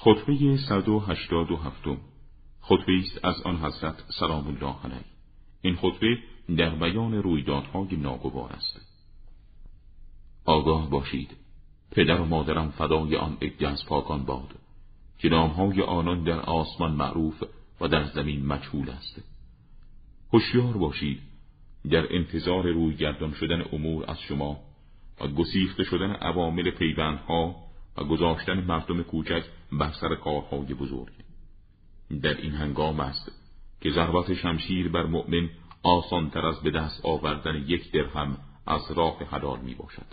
خطبه 187 خطبه است از آن حضرت سلام الله علیه. این خطبه در بیان رویدادهای ناگوار است. آگاه باشید. پدر و مادرم فدای آن عده از پاکان باد که نامهای آنان در آسمان معروف و در زمین مجهول است. هوشیار باشید. در انتظار روی گردان شدن امور از شما و گسیخته شدن عوامل پیوندها و گذاشتن مردم کوچک بر سر کارهای بزرگ. در این هنگام است که ضربت شمشیر بر مؤمن آسان تر از به دست آوردن یک درهم از راه حلال می باشد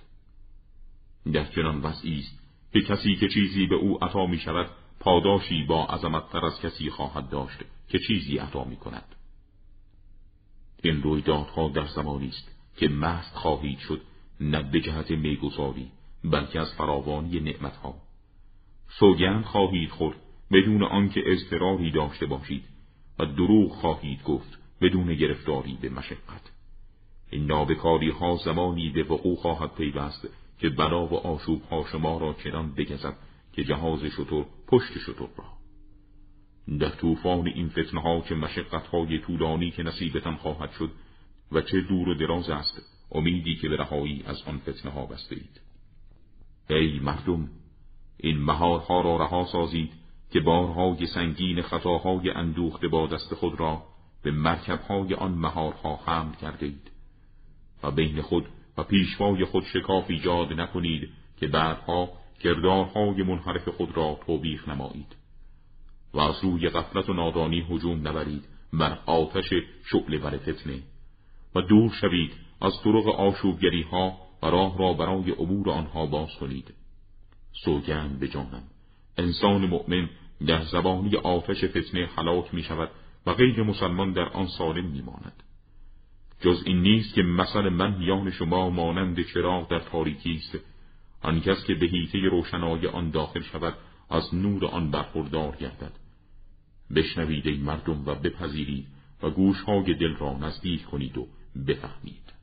در چنان وضعی است که کسی که چیزی به او عطا می شود پاداشی با عظمت تر از کسی خواهد داشت که چیزی عطا می کند این رویدادها در زمانی است که مست خواهید شد نه به جهت می‌گذاری بلکه از فراوانی نعمتها. سوگند خواهید خورد بدون آنکه اضطراری داشته باشید و دروغ خواهید گفت بدون گرفتاری به مشقت. این نابکاری ها زمانی به وقوع خواهد پیوست که بلا و آشوب ها شما را چنان بگزد که جهاز شطور پشت شطور را. در طوفان این فتنه ها که مشقت های طولانی که نصیبتان خواهد شد و چه دور و دراز است امیدی که به رهایی از آن فتنه ها بسته اید. ای مردم این مهارها را رها سازید که بارهای سنگین خطاهای اندوخته با دست خود را به مرکبهای آن مهارها حمل کرده اید و بین خود و پیشوای خود شکاف ایجاد نکنید که بعدها کردارهای منحرف خود را توبیخ نمایید و از روی غفلت و نادانی هجوم نبرید بر آتش شعله بر فتنه و دور شوید از طرق آشوبگری ها راه را برای امور آنها باز کنید. سوگند به جانم. انسان مؤمن در زبانی آتش فتنه حلاک می شود و غیر مسلمان در آن سالم می ماند. جز این نیست که مثل من میان شما مانند چراغ در تاریکی است. آن کس که به هیته روشنای آن داخل شود از نور آن برخوردار گردد. بشنوید این مردم و بپذیرید و گوشهای دل را نزدیک کنید و بفهمید.